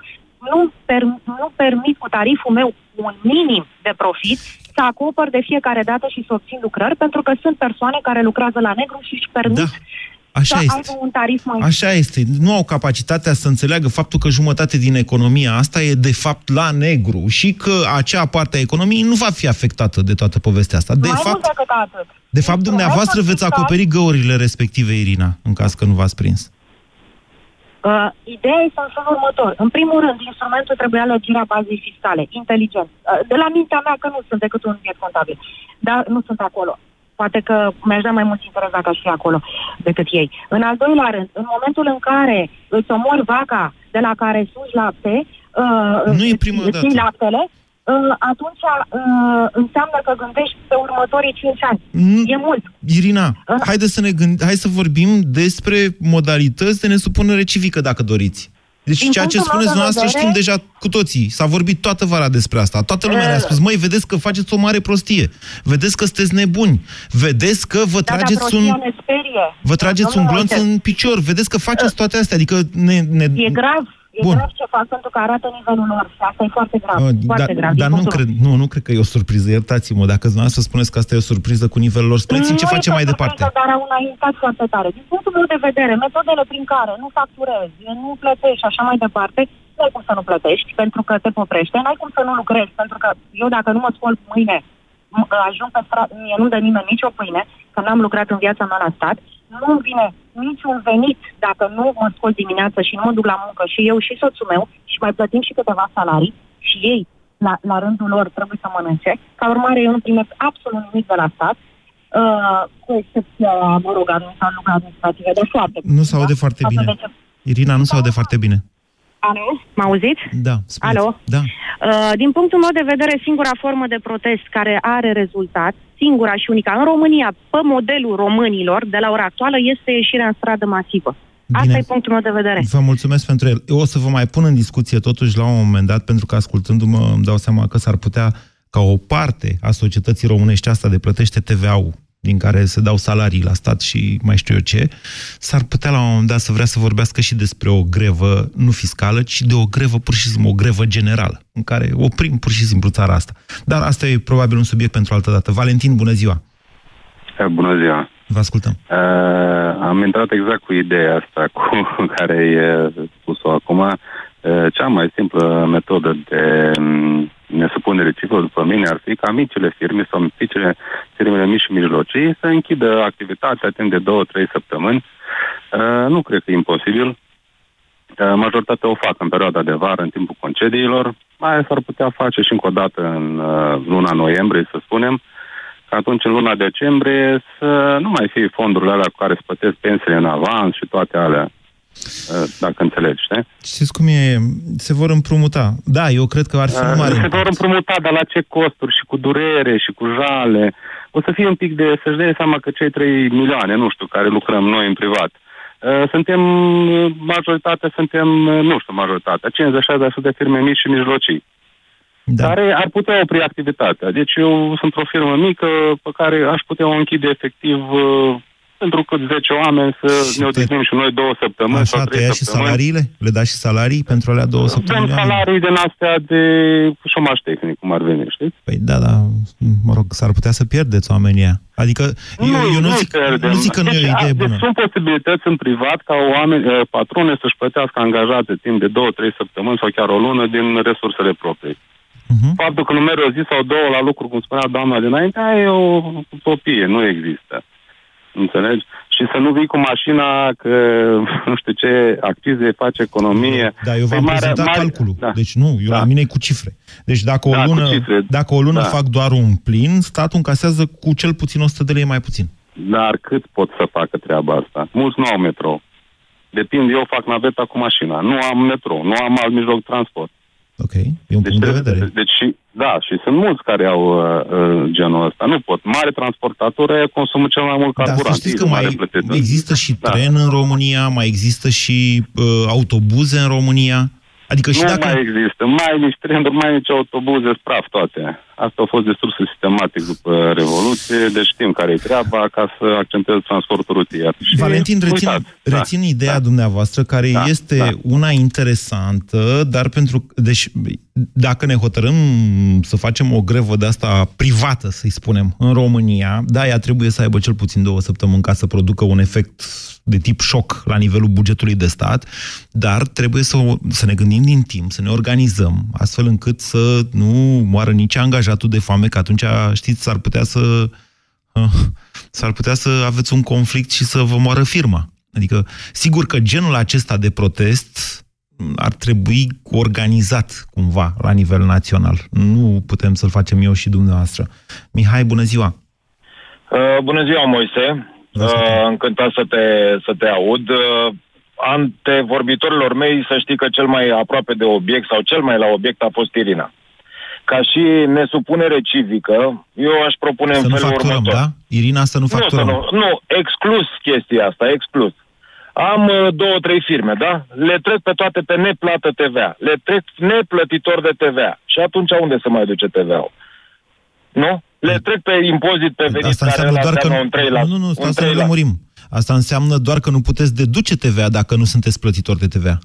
nu, per, nu permit cu tariful meu un minim de profit să acopăr de fiecare dată și să obțin lucrări, pentru că sunt persoane care lucrează la negru și își permit Da. Așa să este. aibă un tarif mai Așa este. Nu au capacitatea să înțeleagă faptul că jumătate din economia asta e de fapt la negru și că acea parte a economiei nu va fi afectată de toată povestea asta. De mai fapt, mult decât atât. de fapt dumneavoastră veți acoperi găurile respective, Irina, în caz că nu v-ați prins. Uh, ideea este în felul următor. În primul rând, instrumentul trebuia lărgirea bazei fiscale, inteligent. Uh, de la mintea mea că nu sunt decât un biet contabil, dar nu sunt acolo. Poate că mi-aș da mai mult interes dacă aș fi acolo decât ei. În al doilea rând, în momentul în care îți omori vaca de la care sugi lapte, uh, Nu e prima îți iei dată. laptele, uh, atunci uh, înseamnă că gândești pe următorii 5 ani. E mult. Irina, haide să ne gând... hai să vorbim despre modalități de nesupunere civică, dacă doriți. Deci Din ceea ce punctul spuneți meu de dumneavoastră vedere- știm deja cu toții. S-a vorbit toată vara despre asta. Toată lumea ne-a Uh. spus, măi, vedeți că faceți o mare prostie. Vedeți că sunteți nebuni. Vedeți că vă Da, dar trageți un... prostia ne sperie. Vă trageți un Domnule glonț Moise, în picior. Vedeți că faceți toate astea. Adică ne... ne... E grav. E Bun. grav ce fac pentru că arată nivelul lor și asta e foarte grav. Uh, foarte dar grav. dar din nu, punctul cred, nu, nu cred că e o surpriză, iertați-mă. Dacă dumneavoastră spuneți că asta e o surpriză cu nivelul lor, spuneți-mi ce Nu facem este mai o departe. surpriză, Dar au înaintat foarte tare. Din punctul meu de vedere, metodele prin care nu facturezi, nu plătești și așa mai departe, nu ai cum să nu plătești pentru că te poprește, n-ai cum să nu lucrezi pentru că eu dacă nu mă scol mâine, m- ajung pe stradă, mie nu-mi dă nimeni nicio pâine, că n-am lucrat în viața mea la stat, nu vine niciun venit dacă nu mă scol dimineața și nu mă duc la muncă și eu și soțul meu și mai plătim și câteva salarii și ei, la, la rândul lor, trebuie să mănânce. Ca urmare, eu nu primesc absolut nimic de la stat. Uh, cu excepția, mă rog, sau lucruri administrative, de foarte Nu se aude foarte bine. Irina, nu se aude foarte bine. Alo, mă auziți? Da, spuneți. Alo? Da. Uh, din punctul meu de vedere, singura formă de protest care are rezultat, singura și unica în România, pe modelul românilor, de la ora actuală, este ieșirea în stradă masivă. Bine. Asta e punctul meu de vedere. Vă mulțumesc pentru el. Eu o să vă mai pun în discuție totuși la un moment dat, pentru că ascultându-mă îmi dau seama că s-ar putea ca o parte a societății românești asta de plătește TVA-ul din care se dau salarii la stat și mai știu eu ce, s-ar putea la un moment dat să vrea să vorbească și despre o grevă nu fiscală, ci de o grevă pur și simplu, o grevă generală, în care oprim pur și simplu țara asta. Dar asta e probabil un subiect pentru altă dată. Valentin, bună ziua! Eh, bună ziua! Vă ascultăm. Uh, am intrat exact cu ideea asta cu care e spus-o acum. Uh, cea mai simplă metodă de um, nesupunere cifră, după mine, ar fi ca micile firme sau micile, firmele mici și mijlocii să închidă activitatea timp de două, trei săptămâni. Uh, nu cred că e imposibil. Uh, majoritatea o fac în perioada de vară, în timpul concediilor. Mai s-ar putea face și încă o dată în uh, luna noiembrie, să spunem, că atunci în luna decembrie să nu mai fie fondurile alea cu care se plătesc pensiile în avans și toate alea. Uh, dacă înțelegi, știi? Știți cum e? Se vor împrumuta. Da, eu cred că ar fi uh, mare. Se vor împrumuta, dar la ce costuri și cu durere și cu jale. O să fie un pic de, să-și dea seama că cei 3 milioane, nu știu, care lucrăm noi în privat, uh, suntem, majoritatea suntem, nu știu, majoritatea, 50-60% de firme mici și mijlocii. Da. care ar putea opri activitatea. Deci eu sunt o firmă mică pe care aș putea o închide efectiv pentru că 10 oameni să și ne odihnim și noi două săptămâni Așa, sau trei și salariile? Le dați și salarii pentru alea două săptămâni? Dăm salarii din astea de șomaș tehnic, cum ar veni, știți? Păi da, da, mă rog, s-ar putea să pierdeți oamenii Adică nu, eu, eu nu, zic, nu zic că nu e o idee deci, bună. Deci sunt posibilități în privat ca oameni, eh, patrone să-și plătească angajați timp de două, trei săptămâni sau chiar o lună din resursele proprii. Uh-huh. Faptul că nu merg o zi sau două la lucru, cum spunea doamna dinainte, e o utopie, nu există. Înțelegi? Și să nu vii cu mașina că nu știu ce acțize face economie. Da, eu v-am păi prezentat mare, calculul. Da. Deci nu, eu da. la mine e cu cifre. Deci dacă o da, lună, dacă o lună da. fac doar un plin, statul încasează cu cel puțin 100 de lei mai puțin. Dar cât pot să facă treaba asta? Mulți nu au metrou. Depinde, eu fac naveta cu mașina. Nu am metrou, nu am alt mijloc de transport. Ok, e un deci, punct de vedere. Deci, și, da, și sunt mulți care au uh, uh genul ăsta. Nu pot. Mare transportator consumă cel mai mult carburant. Dar știți că mai există și da. tren în România, mai există și uh, autobuze în România. Adică și nu dacă... mai există, mai nici trenuri, mai nici autobuze, praf toate. Asta a fost destul sistematic după Revoluție, deci știm care e treaba ca să accentez transportul rutier. Și Valentin, rețin, uitați, rețin da, ideea da, dumneavoastră, care da, este da. una interesantă, dar pentru... Deci, dacă ne hotărâm să facem o grevă de asta privată, să-i spunem, în România, da, ea trebuie să aibă cel puțin două săptămâni ca să producă un efect de tip șoc la nivelul bugetului de stat, dar trebuie să, să ne gândim din timp, să ne organizăm, astfel încât să nu moară nici angajatul de foame, că atunci, știți, s-ar putea să uh, s-ar putea să aveți un conflict și să vă moară firma. Adică, sigur că genul acesta de protest ar trebui organizat cumva la nivel național. Nu putem să-l facem eu și dumneavoastră. Mihai, bună ziua! Uh, bună ziua, Moise! Uh, încântat să te, să te aud. Uh, antevorbitorilor mei să știi că cel mai aproape de obiect sau cel mai la obiect a fost Irina. Ca și nesupunere civică, eu aș propune să în felul facturăm, următor. da? Irina, să nu facturăm. Nu, nu, nu, exclus chestia asta, exclus. Am uh, două, trei firme, da? Le trec pe toate pe neplată TVA. Le trec neplătitor de TVA. Și atunci unde se mai duce TVA-ul? Nu? le trec pe impozit pe venit Asta care înseamnă doar că un 3 la, Nu, nu, nu, asta să lămurim. Asta înseamnă doar că nu puteți deduce TVA dacă nu sunteți plătitori de TVA.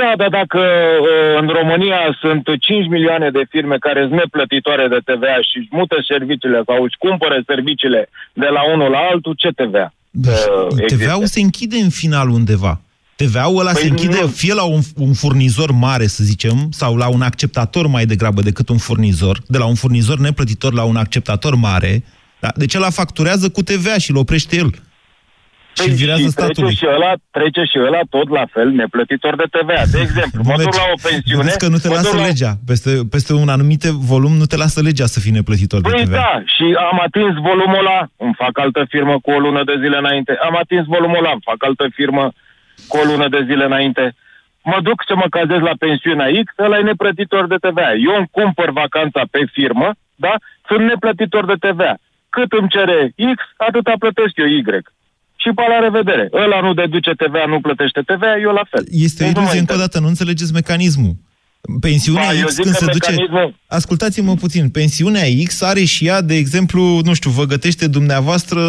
Da, dar dacă uh, în România sunt 5 milioane de firme care sunt neplătitoare de TVA și își mută serviciile sau își cumpără serviciile de la unul la altul, ce TVA? Uh, TVA-ul se închide în final undeva. TVA-ul ăla păi se închide nu. fie la un, un furnizor mare, să zicem, sau la un acceptator mai degrabă decât un furnizor, de la un furnizor neplătitor la un acceptator mare, da? deci ăla facturează cu TVA și îl oprește el. Și virează și trece statului. și, ăla, trece și ăla tot la fel neplătitor de TVA. De exemplu, mă duc la o pensiune... Vedeți că nu te mă lasă duc la- legea. Peste, peste un anumit volum nu te lasă legea să fii neplătitor de Păi TVA. da, și am atins volumul ăla, îmi fac altă firmă cu o lună de zile înainte. Am atins volumul ăla, îmi fac altă firmă cu o lună de zile înainte. Mă duc să mă cazez la pensiunea X, ăla e neplătitor de TVA. Eu îmi cumpăr vacanța pe firmă, da? Sunt neplătitor de TVA. Cât îmi cere X, atâta plătesc eu Y. Și pe la revedere. Ăla nu deduce TVA, nu plătește TVA, eu la fel. Este o Nu mă iluzie, încă o inter- dată, nu înțelegeți mecanismul. Pensiunea Ba, eu X, zic când că se duce... mecanismul- Ascultați-mă puțin. Pensiunea X are și ea, de exemplu, nu știu, vă gătește dumneavoastră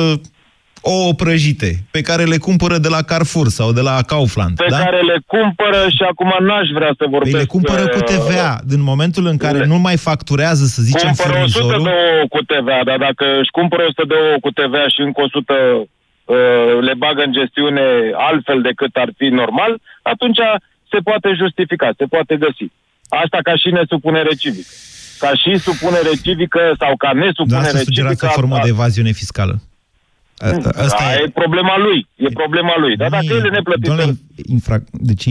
ouă prăjite, pe care le cumpără de la Carrefour sau de la Kaufland. Pe da? care le cumpără și acum n-aș vrea să vorbesc... Păi le cumpără cu uh, TVA. Din momentul în care nu mai facturează, să zicem, Cumpără 100 furnizorul... de ouă cu TVA, dar dacă își cumpără 100 de ouă cu TVA și încă 100 uh, le bagă în gestiune altfel decât ar fi normal, atunci se poate justifica, se poate găsi. Asta ca și nesupunere civică. Ca și supunere civică sau ca Da, nesupunere asta sugerați civică... o formă a- de evaziune fiscală. A- a- Asta Da, e... e problema lui. E problema lui. Dar dacă el e neplătitor... Doamne, infra... Deci,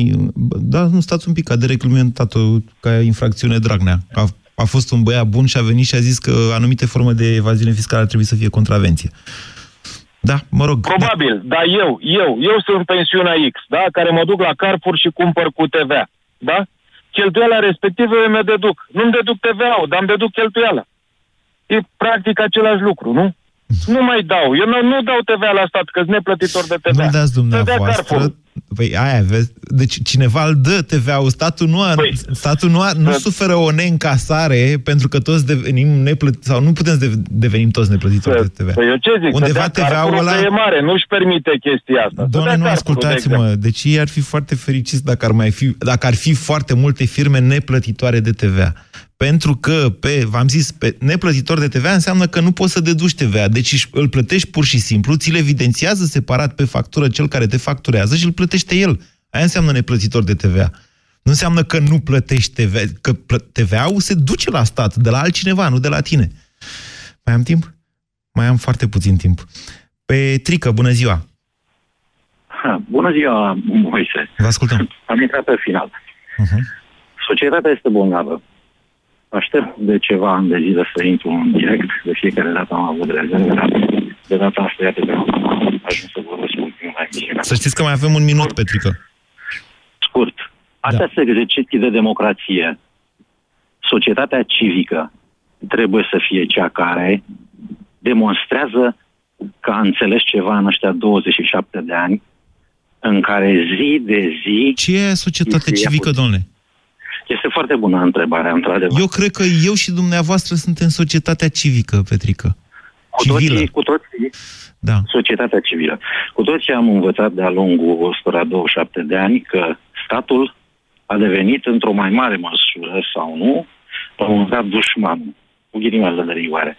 da, nu stați un pic, a dereglementat-o ca infracțiune Dragnea. A, a fost un băiat bun și a venit și a zis că anumite forme de evaziune fiscală ar trebui să fie contravenție. Da, mă rog. Probabil, dar eu, eu, eu sunt pensiunea X, da, care mă duc la Carrefour și cumpăr cu TVA, da? Cheltuiala respectivă eu mi deduc. Nu-mi deduc TVA-ul, dar îmi deduc cheltuiala. E practic același lucru, nu? Nu mai dau. Eu nu, nu dau TVA la stat, că sunt neplătitor de TVA. Nu dați TVA dumneavoastră. Carrefour. Păi aia, vezi? Deci cineva îl dă TVA-ul. Statul nu, a, Păi, statul nu, a, nu suferă o neîncasare pentru că toți devenim neplătitori, sau nu putem să de- devenim toți neplătitori de TVA. Păi eu ce zic? Undeva TVA TVA-ul Carrefour ăla... e mare, nu-și permite chestia asta. Doamne, nu TVA Carrefour, de ascultați-mă. Deci ei ar fi foarte fericiți dacă ar, mai fi, dacă ar fi foarte multe firme neplătitoare de TVA. Pentru că, pe, v-am zis, pe neplătitor de TVA înseamnă că nu poți să deduci TVA. Deci își- îl plătești pur și simplu, ți le evidențiază separat pe factură cel care te facturează și îl plătește el. Aia înseamnă neplătitor de TVA. Nu înseamnă că nu plătești TVA, că plă- TVA-ul se duce la stat, de la altcineva, nu de la tine. Mai am timp? Mai am foarte puțin timp. Pe Trică, bună ziua! Ha, bună ziua, Moise. Vă ascultăm. Am intrat pe final. Uh-huh. Societatea este bolnavă. Aștept de ceva ani de zile să intru în direct. De fiecare dată am avut rezerve, dar de data asta, iată că am ajuns să vorbesc ultimul la emisiunea. Să știți că mai avem un minut, Petrică. Scurt. Astea da. sunt exerciții de democrație. Societatea civică trebuie să fie cea care demonstrează că a înțeles ceva în ăștia 27 de ani, în care zi de zi... Ce e societatea îi se ia civică, puțin. domnule? Este foarte bună întrebarea, într-adevăr. Eu cred că eu și dumneavoastră suntem societatea civică, Petrică. Cu Civilă. toții, cu toții, da. societatea civilă. Cu toții am învățat de-a lungul 127 de ani că statul a devenit într-o mai mare măsură sau nu, la un moment dat dușmanul, cu ghilimele de rigoare.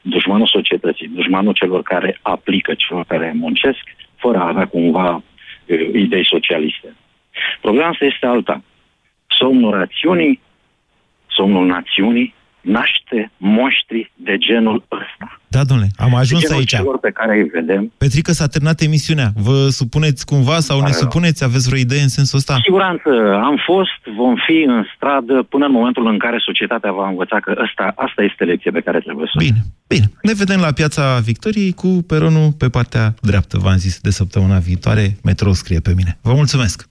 Dușmanul societății, dușmanul celor care aplică, celor care muncesc, fără a avea cumva eh, idei socialiste. Problema asta este alta. Somnul rațiunii, somnul națiunii, naște moștri de genul ăsta. Da, domnule, am ajuns de genul aici. celor pe care îi vedem. Petrică s-a terminat emisiunea. Vă supuneți cumva sau ne Pare rău. supuneți? Aveți vreo idee în sensul ăsta? Cu siguranță am fost, vom fi în stradă până în momentul în care societatea va învăța că ăsta, asta este lecția pe care trebuie să o Bine, bine. Ne vedem la Piața Victoriei cu peronul pe partea dreaptă, v-am zis, de săptămâna viitoare. Metrou scrie pe mine. Vă mulțumesc!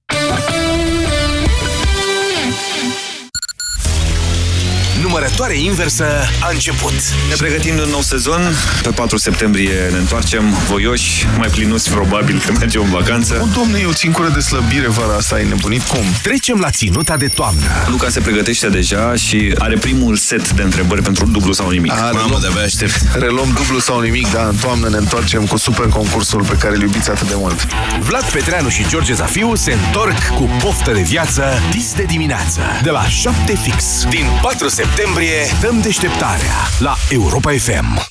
Numărătoare inversă a început. Ne pregătim de un nou sezon. Pe 4 septembrie ne întoarcem voioși, mai plinuți probabil că mergem în vacanță. O, domne, eu țin cură de slăbire vara asta, ai nebunit? Cum? Trecem la ținuta de toamnă. Luca se pregătește deja și are primul set de întrebări pentru dublu sau nimic. A, Mamă, reluăm- de-abia aștept. Reluăm dublu sau nimic, da, în toamnă ne întoarcem cu super concursul pe care îl iubiți atât de mult. Vlad Petreanu și George Zafiu se întorc cu poftă de viață dis de dimineață. De la 7 fix. Din 4 septembrie dăm deșteptarea la Europa FM.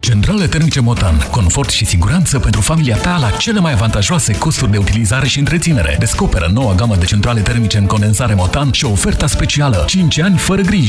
Centrale termice Motan. Confort și siguranță pentru familia ta la cele mai avantajoase costuri de utilizare și întreținere. Descoperă noua gamă de centrale termice în condensare Motan și oferta specială 5 ani fără griji.